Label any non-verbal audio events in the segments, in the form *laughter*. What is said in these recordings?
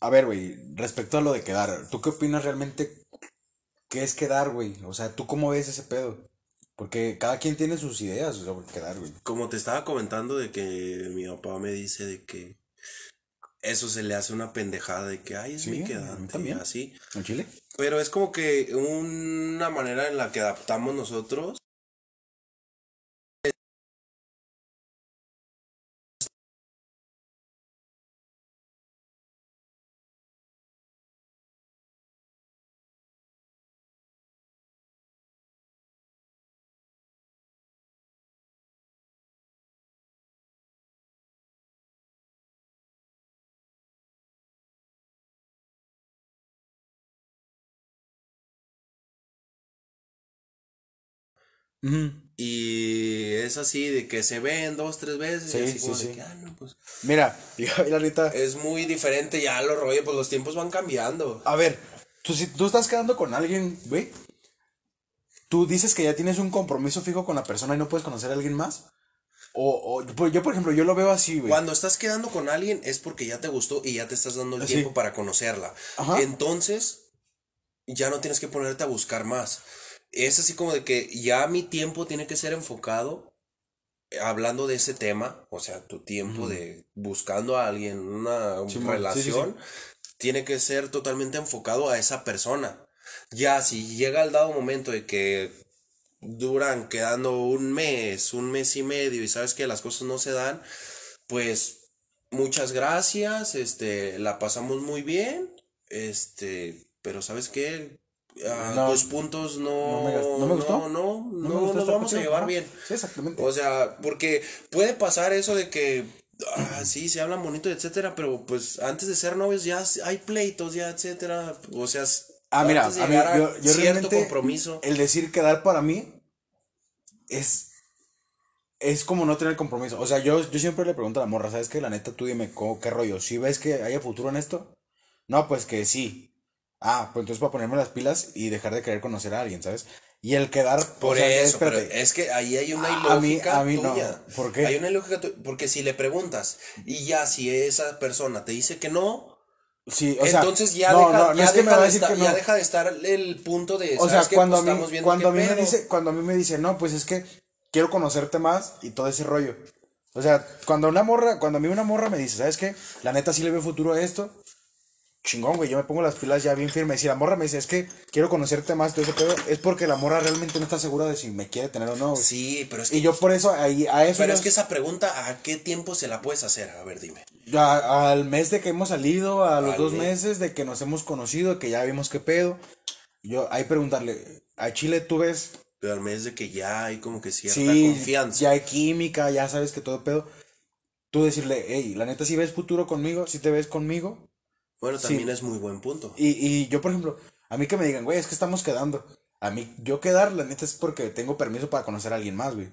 A ver, güey, respecto a lo de quedar, ¿tú qué opinas realmente? ¿Qué es quedar, güey? O sea, ¿tú cómo ves ese pedo? Porque cada quien tiene sus ideas sobre quedar, güey. Como te estaba comentando de que mi papá me dice de que eso se le hace una pendejada de que, ay, es Sí, mi quedante, también. así. ¿En Chile? Pero es como que una manera en la que adaptamos nosotros. Y es así de que se ven dos, tres veces. Sí, y así sí, como de sí. que, ah, no, pues. Mira, *laughs* y la neta, Es muy diferente ya lo rollo, pues los tiempos van cambiando. a ver, tú, si tú estás quedando con alguien, güey, tú dices que ya tienes un compromiso fijo con la persona y no puedes conocer a alguien más. O, o pues, yo, por ejemplo, yo lo veo así, güey. Cuando estás quedando con alguien es porque ya te gustó y ya te estás dando el tiempo para conocerla. Ajá. Entonces, ya no tienes que ponerte a buscar más. Es así como de que ya mi tiempo tiene que ser enfocado eh, hablando de ese tema, o sea, tu tiempo de buscando a alguien, una Simón, sí, sí, relación, tiene que ser totalmente enfocado a esa persona. Ya, si llega el dado momento de que duran quedando un mes, un mes y medio y sabes que las cosas no se dan, pues muchas gracias, este, la pasamos muy bien, este, pero ¿sabes qué? Ah, No, tus puntos no, no me no me gustó. no, no, no gusta nos vamos a llevar bien. Sí, exactamente. O sea, porque puede pasar eso de que, ah, sí, se hablan bonito, etcétera, pero pues antes de ser novios ya hay pleitos, ya, etcétera. O sea, Ah, mira, a mí, a yo, realmente, compromiso. el decir quedar para mí es, es como no tener compromiso. O sea, yo, yo siempre le pregunto a la morra, ¿sabes qué? La neta, tú dime, ¿cómo- ¿qué rollo? ¿Si ves que haya futuro en esto? No, pues que sí. Ah, pues entonces para ponerme las pilas y dejar de querer conocer a alguien, ¿sabes? Y el quedar... Por o sea, eso, pero es que ahí hay una A mí- ilógica a mí no. ¿Por qué? Hay una ilógica porque si le preguntas y ya si esa persona te dice que no, Sí, o sea, entonces ya, no, deja, no, ya deja de estar, que ya no. deja de estar el punto de, O sea, ¿sabes qué? cuando Pues a mí, estamos cuando a mí me dice, cuando a mí me dice, no, pues es que quiero conocerte más y todo ese rollo. O sea, cuando una morra, cuando a mí una morra me dice, ¿sabes qué? La neta sí le veo futuro a esto. Chingón, güey, yo me pongo las pilas ya bien firmes. Si la morra me dice, es que quiero conocerte más, todo ese pedo, es porque la morra realmente no está segura de si me quiere tener o no. güey. Sí, pero es que Y yo por eso, ahí, a eso Pero yo- es que esa pregunta, ¿a qué tiempo se la puedes hacer? A ver, dime. ya al mes de que hemos salido, a los Al dos mes. meses de que nos hemos conocido, que ya vimos qué pedo. Yo ahí preguntarle, a Chile tú ves Pero al mes de que ya hay como que cierta Sí, confianza. ya hay química, ya sabes que todo pedo. Tú decirle, hey, la neta, si ves futuro conmigo, si te ves conmigo. Bueno, Sí. también es muy buen punto. Y, y yo, por ejemplo, a mí que me digan, güey, es que estamos quedando. A mí, yo quedar, la neta, es porque tengo permiso para conocer a alguien más, güey.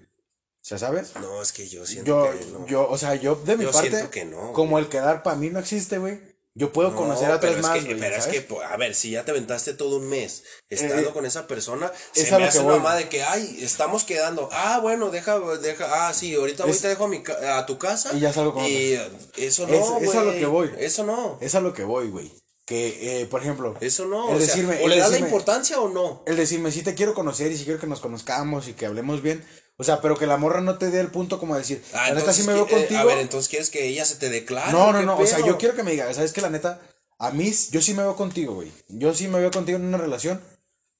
Sea, ¿sabes? No, es que yo siento Yo, que no. yo, o sea, yo de mi Yo parte, siento que no, como güey. el quedar para mí no existe, güey. Yo puedo No, conocer a es más, que, pero es que, a ver, si ya te aventaste todo un mes estando eh, con esa persona, es se me hace una voy. mamá de que, ay, estamos quedando. Ah, bueno, deja, deja, ah, sí, ahorita voy Es- te dejo a, mi a tu casa. Y ya salgo con Y eso Es- no, es a lo güey. que voy. Eso no. Es a lo que voy, güey. Que, eh, por ejemplo, Eso no. el o sea, decirme, o el le das la importancia o no. El decirme, sí te quiero conocer y sí quiero que nos conozcamos y que hablemos bien. O sea, pero que la morra no te dé el punto como decir, Ah, la neta sí me veo ¿qué- eh, contigo. A ver, entonces quieres que ella se te declare. no, no, ¿Qué no. O sea, pedo? yo quiero que me diga, ¿sabes que La neta, a mí, yo sí me veo contigo, güey. Yo sí me veo contigo en una relación.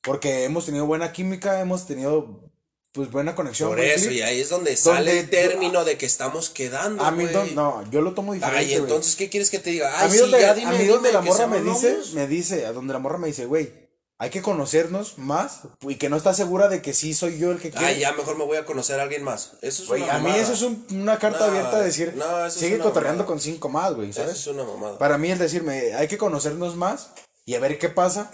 Porque hemos tenido buena química, hemos tenido, pues, buena conexión. Por eso, click. y ahí es donde sale el término de que estamos quedando. A mí, don- no, yo lo tomo diferente. Ay, entonces, ¿qué quieres que te diga? a Ay, mí sí, donde, ya a dime, mí dime donde la morra me dice, me dice, a donde la morra me dice, güey, hay que conocernos más y que no está segura de que sí soy yo el que quiere. Ay, ya mejor me voy a conocer a alguien más. Eso es Güey, una a mí eso es un- una carta No, abierta de decir, no, eso sigue cotorreando mamada. con cinco más, güey, Eso ¿sabes? es una mamada. Para mí es decirme, hay que conocernos más y a ver qué pasa.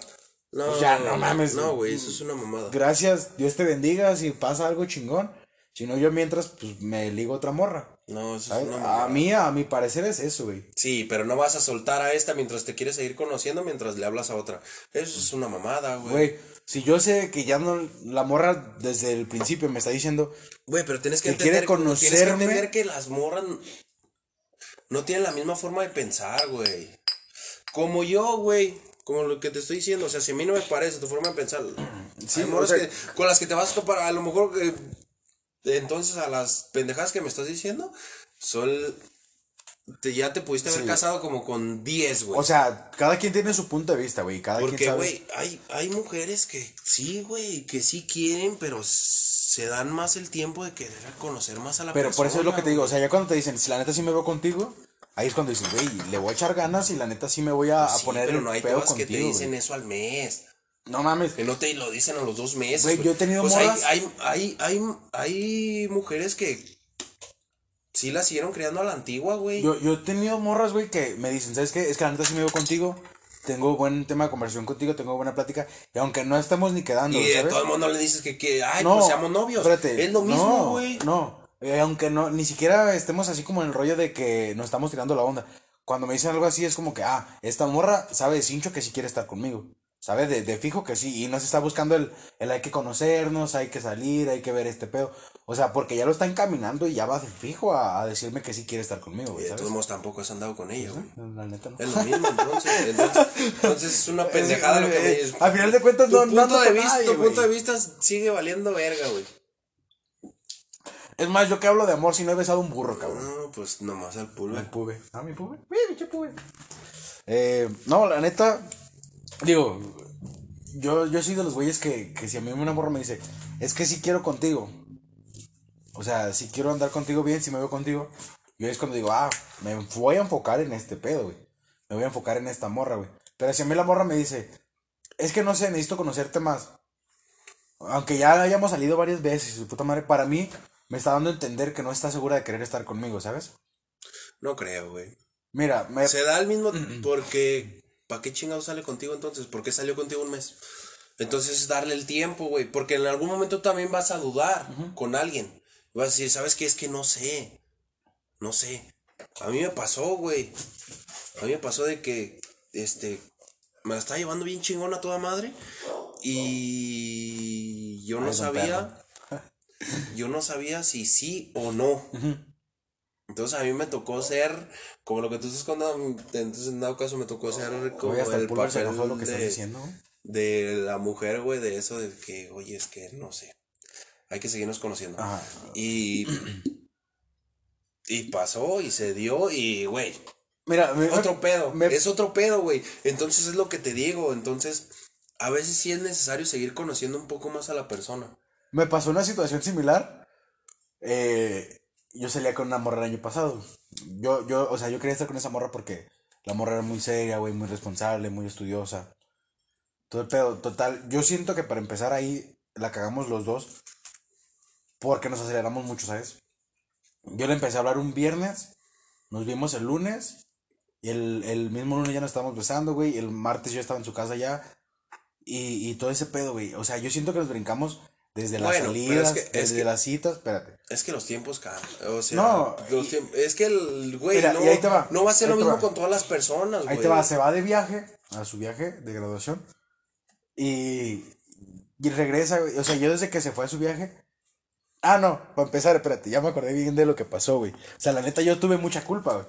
No, Pues ya, no mames. No, güey, eso es una mamada. Gracias, Dios te bendiga si pasa algo chingón. Si no, yo mientras, pues me ligo otra morra. No, eso es una mamada. A mí, a mi parecer es eso, güey. Sí, pero no vas a soltar a esta mientras te quieres seguir conociendo mientras le hablas a otra. Eso es una mamada, güey. Güey, si yo sé que ya no, la morra desde el principio me está diciendo, Güey, pero tienes que Que quiere entender tienes que conocerme. entender que las morras no tienen la misma forma de pensar, güey. como yo, güey. Como lo que te estoy diciendo, o sea, si a mí no me parece tu forma de pensar, *clears throat* Sí, hay morras o sea- que- con las que te vas a topar, a lo mejor, eh, entonces a las pendejadas que me estás diciendo, son, te, ya te pudiste haber Sí. casado como con 10, güey. O sea, cada quien tiene su punto de vista, güey. Cada Porque, quien sabe. güey, hay, hay mujeres que sí, güey, que sí quieren, pero se dan más el tiempo de querer conocer más a la Pero persona. por eso es lo que te digo. O sea, ya cuando te dicen, si la neta sí me veo contigo, ahí es cuando dices, güey, le voy a echar ganas y la neta sí me voy a, a Sí, poner pero el no hay todas que te dicen eso al mes. No mames. Que no te lo dicen a los dos meses. Güey, yo he tenido Pues hay, morras- hay, hay, hay, hay mujeres que sí las siguieron criando a la antigua, güey. Yo, yo he tenido morras, güey, que me dicen, ¿sabes qué? Es que la neta sí me veo contigo. Tengo buen tema de conversación contigo, tengo buena plática. Y aunque no estemos ni quedando, y todo el mundo le dices que, que ay, pues seamos novios. espérate, es lo mismo, no, güey. No, eh, aunque no, ni siquiera estemos así como en el rollo de que nos estamos tirando la onda. Cuando me dicen algo así es como que, ah, esta morra sabe de cincho que sí quiere estar conmigo. Sabe de, de fijo que sí. Y no se está buscando el, el hay que conocernos, hay que salir, hay que ver este pedo. O sea, porque ya lo está encaminando y ya va de fijo a, a decirme que sí quiere estar conmigo, Y güey, de ¿sabes? todos modos tampoco has andado con ella, güey. La neta no. Es lo mismo, entonces. Entonces, entonces es una *laughs* pendejada lo que me dices. Al final de cuentas, tu no- no punto de con vista, nadie, Tu güey. punto de vista sigue valiendo verga, güey. Es más, yo que hablo de amor si no he besado un burro, cabrón. No, pues nomás al pulve. El pube. Ah, mi pube. Uy, pinche pube. Eh, no, la neta, digo, yo, yo soy de los güeyes que, que si a mí una morra me dice, es que sí quiero contigo. O sea, si quiero andar contigo bien, si me veo contigo. Yo es cuando digo, ah, me voy a enfocar en este pedo, güey. Me voy a enfocar en esta morra, güey. Pero si a mí la morra me dice, es que no sé, necesito conocerte más. Aunque ya hayamos salido varias veces, su puta madre, para mí me está dando a entender que no está segura de querer estar conmigo, ¿sabes? No creo, güey. Mira, me, Se da al mismo *clears throat* porque ¿para qué chingado sale contigo entonces? ¿Por qué salió contigo un mes? Entonces es darle el tiempo, güey, porque en algún momento también vas a dudar con alguien. Vas a decir, ¿sabes qué? Es que no sé. No sé. A mí me pasó, güey. A mí me pasó de que este me la estaba llevando bien chingona toda madre y yo no Ay, sabía *laughs* yo no sabía si sí o no. Entonces a mí me tocó ser, como lo que tú estás contando, entonces en dado caso me tocó ser como Oye, hasta el el pulgar se papel enojó lo que estás de, diciendo. güey. de la mujer, güey, de eso de que, oye, es que no sé, hay que seguirnos conociendo. Ajá. Y, y pasó y se dio y, güey, Mira, me- otro pedo, me- es otro pedo, güey. Entonces es lo que te digo, entonces a veces sí es necesario seguir conociendo un poco más a la persona. me pasó una situación similar. Eh, yo salía con una morra el año pasado. Yo, yo, o sea, yo quería estar con esa morra porque la morra era muy seria, güey, muy responsable, muy estudiosa. Todo el pedo, total. Yo siento que para empezar ahí la cagamos los dos porque nos aceleramos mucho, ¿sabes? Yo le empecé a hablar un viernes, nos vimos el lunes, y el, el mismo lunes ya nos estábamos besando, güey, el martes yo estaba en su casa ya, y, y todo ese pedo, güey. O sea, yo siento que nos brincamos desde las Bueno, salidas, es que- es desde que- las citas, espérate. Es que los tiempos cambian. O sea, No, los y- tiemp- es que el güey Mira, no, y ahí te va, no va a ser lo mismo va. con todas las personas, Ahí güey. te va, se va de viaje, a su viaje de graduación, y, y regresa, güey. O sea, yo desde que se fue a su viaje. Ah, no, para empezar, espérate, ya me acordé bien de lo que pasó, güey. O sea, la neta, yo tuve mucha culpa, güey.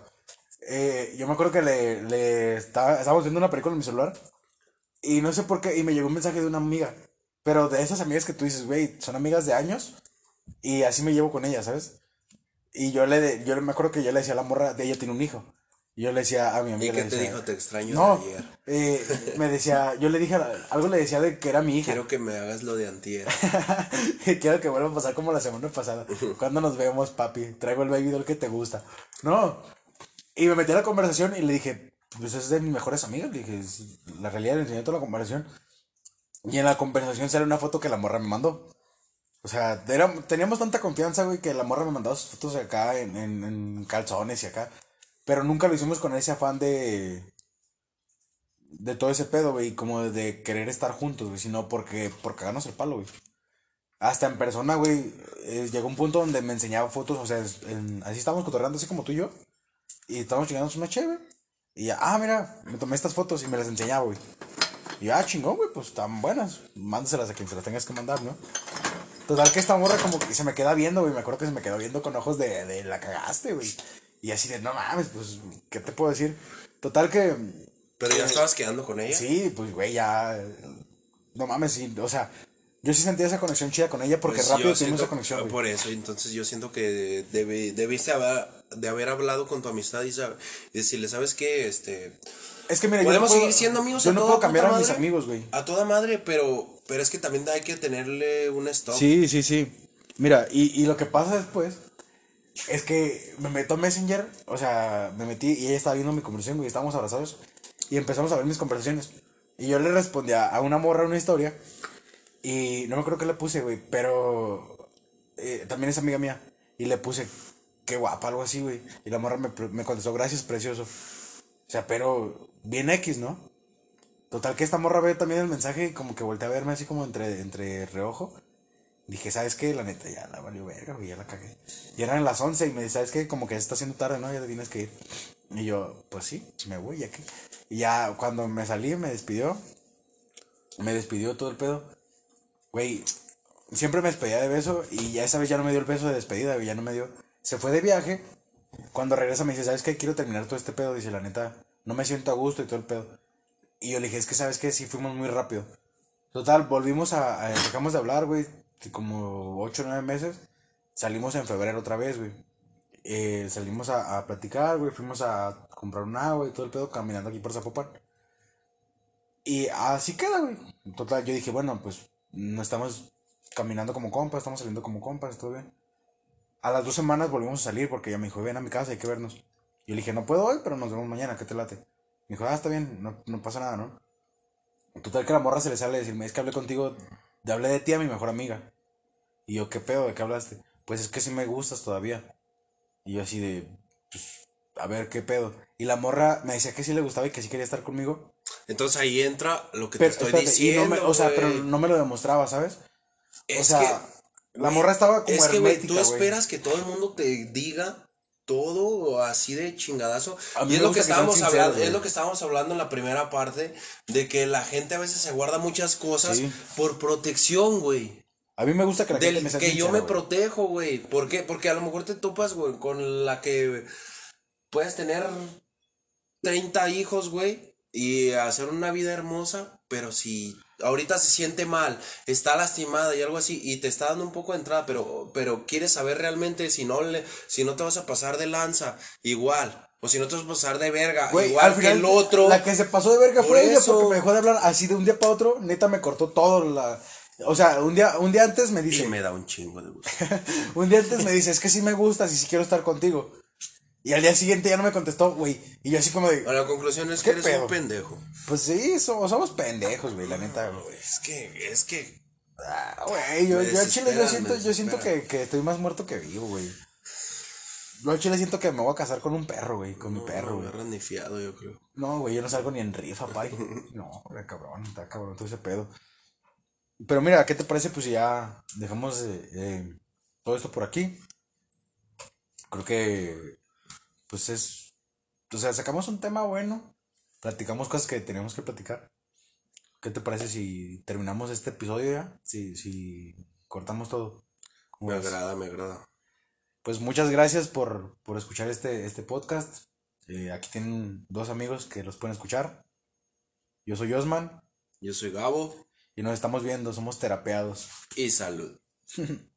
Eh, yo me acuerdo que le, le estaba, estábamos viendo una película en mi celular, y no sé por qué, y me llegó un mensaje de una amiga. Pero de esas amigas que tú dices, güey, son amigas de años, y así me llevo con ellas, ¿sabes? Y yo le, de- yo me acuerdo que yo le decía a la morra, de ella tiene un hijo. Y yo le decía a mi ¿Y amiga. qué le te decía, dijo? Te extraño No, de ayer. eh, me decía, yo le dije, algo le decía de que era mi hija. Quiero que me hagas lo de antier. *laughs* Quiero que vuelva a pasar como la semana pasada. Cuando nos vemos, papi, traigo el baby doll que te gusta. No. Y me metí a la conversación y le dije, pues es de mis mejores amigas. Le dije, "Es la realidad le enseñé toda la conversación. Y en la conversación sale una foto que la morra me mandó. O sea, teníamos tanta confianza, güey, que la morra me mandaba sus fotos acá en, en, calzones y acá. Pero nunca lo hicimos con ese afán de. De todo ese pedo, güey, como de querer estar juntos, güey, sino porque, por cagarnos el palo, güey. Hasta en persona, güey, eh, llegó un punto donde me enseñaba fotos, o sea, en- así estábamos cotorreando, así como tú y yo, y estábamos chingándonos una chévere. Y ya, ah, mira, me tomé estas fotos y me las enseñaba, güey. Y ah, chingón, güey, pues están buenas, mándaselas a quien se las tengas que mandar, ¿no? Total que esta morra como que se me queda viendo, güey, me acuerdo que se me quedó viendo con ojos de, de la cagaste, güey. Y así de, no mames, pues, ¿qué te puedo decir? Total que Pero ya estabas quedando con ella. Sí, pues, güey, ya. No mames, sí. O sea, yo sí sentía esa conexión chida con ella porque Pues rápido yo tuvimos siento- esa conexión, güey. Por eso, entonces yo siento que debe- debiste haber, de haber hablado con tu amistad y, sab- y decirle, ¿sabes qué? Este, Es que, mira, yo Podemos no puedo- seguir siendo amigos Yo no puedo cambiar a mis madre. amigos, güey. a toda madre, pero, pero es que también hay que tenerle un stop. Sí, sí, sí. Mira, y, y lo que pasa después es que me meto a Messenger, o sea, me metí y ella estaba viendo mi conversación, güey, estábamos abrazados y empezamos a ver mis conversaciones. Y yo le respondí a, a una morra una historia y no me acuerdo qué le puse, güey, pero eh, también es amiga mía. Y le puse, qué guapa, algo así, güey. Y la morra me, me contestó, gracias, precioso. O sea, pero bien X, ¿no? Total que esta morra ve también el mensaje y como que voltea a verme así como entre, entre reojo. Dije, ¿sabes qué? La neta ya la valió verga, güey, ya la cagué. Y eran las 11 y me dice, ¿sabes qué? Como que se está haciendo tarde, ¿no? Ya te tienes que ir. Y yo, pues sí, me voy, ya que. Y ya cuando me salí, me despidió. Me despidió todo el pedo. Güey, siempre me despedía de beso y ya esa vez ya no me dio el beso de despedida, güey, ya no me dio. Se fue de viaje. Cuando regresa me dice, ¿sabes qué? Quiero terminar todo este pedo. Dice, la neta, no me siento a gusto y todo el pedo. Y yo le dije, es que, ¿sabes qué? Sí, fuimos muy rápido. Total, volvimos a, a- dejamos de hablar, güey, como 8 o 9 meses. Salimos en febrero otra vez, güey. Eh, salimos a, a platicar, güey, fuimos a comprar un agua y todo el pedo caminando aquí por Zapopan. Y así queda, güey. Total, yo dije, bueno, pues no estamos caminando como compas, estamos saliendo como compas, todo bien. A las dos semanas volvimos a salir porque ella me dijo, ven a mi casa, hay que vernos. Yo le dije, no puedo hoy, pero nos vemos mañana, ¿qué te late? Me dijo, ah, está bien, no, no pasa nada, ¿no? Total que a la morra se le sale decirme, es que hablé contigo, te hablé de ti a mi mejor amiga. Y yo, ¿qué pedo? ¿De qué hablaste? Pues es que sí me gustas todavía. Y yo así de, pues, a ver, ¿qué pedo? Y la morra me decía que sí le gustaba y que sí quería estar conmigo. Entonces ahí entra lo que Pero, te estoy espérate, diciendo. no me, o sea, pero no me lo demostraba, ¿sabes? Es o sea, que, la morra estaba como Es que, güey, tú esperas que todo el mundo te diga todo así de chingadazo. Y es lo que estábamos sinceros, hablando, güey. es lo que estábamos hablando en la primera parte, de que la gente a veces se guarda muchas cosas Sí. por protección, güey. A mí me gusta que la gente Del me sea que yo me güey. protejo, güey. ¿Por qué? Porque a lo mejor te topas, güey, con la que puedes tener 30 hijos, güey, y hacer una vida hermosa, pero si ahorita se siente mal, está lastimada y algo así, y te está dando un poco de entrada, pero, pero quieres saber realmente si no, le, si no te vas a pasar de lanza, igual. O si no te vas a pasar de verga, Güey, igual al que el otro. La que se pasó de verga Por fue ella porque me dejó de hablar así de un día para otro. Neta me cortó todo la. O sea, un día, un día antes me Y dice. me da un chingo de gusto. *laughs* un día antes me dice, es que sí me gustas y sí quiero estar contigo. Y al día siguiente ya no me contestó, güey. Y yo así como de. Ahora, la conclusión es ¿Qué que eres pedo? un pendejo. Pues sí, somos, somos pendejos, güey, la neta, güey. Es que, es que Ah, Güey, yo, yo al chile yo siento, yo siento que, que estoy más muerto que vivo, güey. Yo al chile siento que me voy a casar con un perro, güey, con mi perro, no güey. ni fiado, yo creo. No, güey, yo no salgo ni en rifa, pay. *laughs* No, güey, cabrón, está cabrón todo ese pedo. Pero mira, ¿qué te parece? Pues ya dejamos eh, eh, todo esto por aquí. Creo que, pues es, o sea, sacamos un tema bueno, platicamos cosas que teníamos que platicar. ¿Qué te parece si terminamos este episodio ya? Si, si cortamos todo. ¿Cómo Me ves? agrada, me agrada. Pues muchas gracias por, por escuchar este, este podcast. Eh, aquí tienen dos amigos que los pueden escuchar. Yo soy Osman Yo soy Gabo y nos estamos viendo, somos terapeados. y salud. *laughs*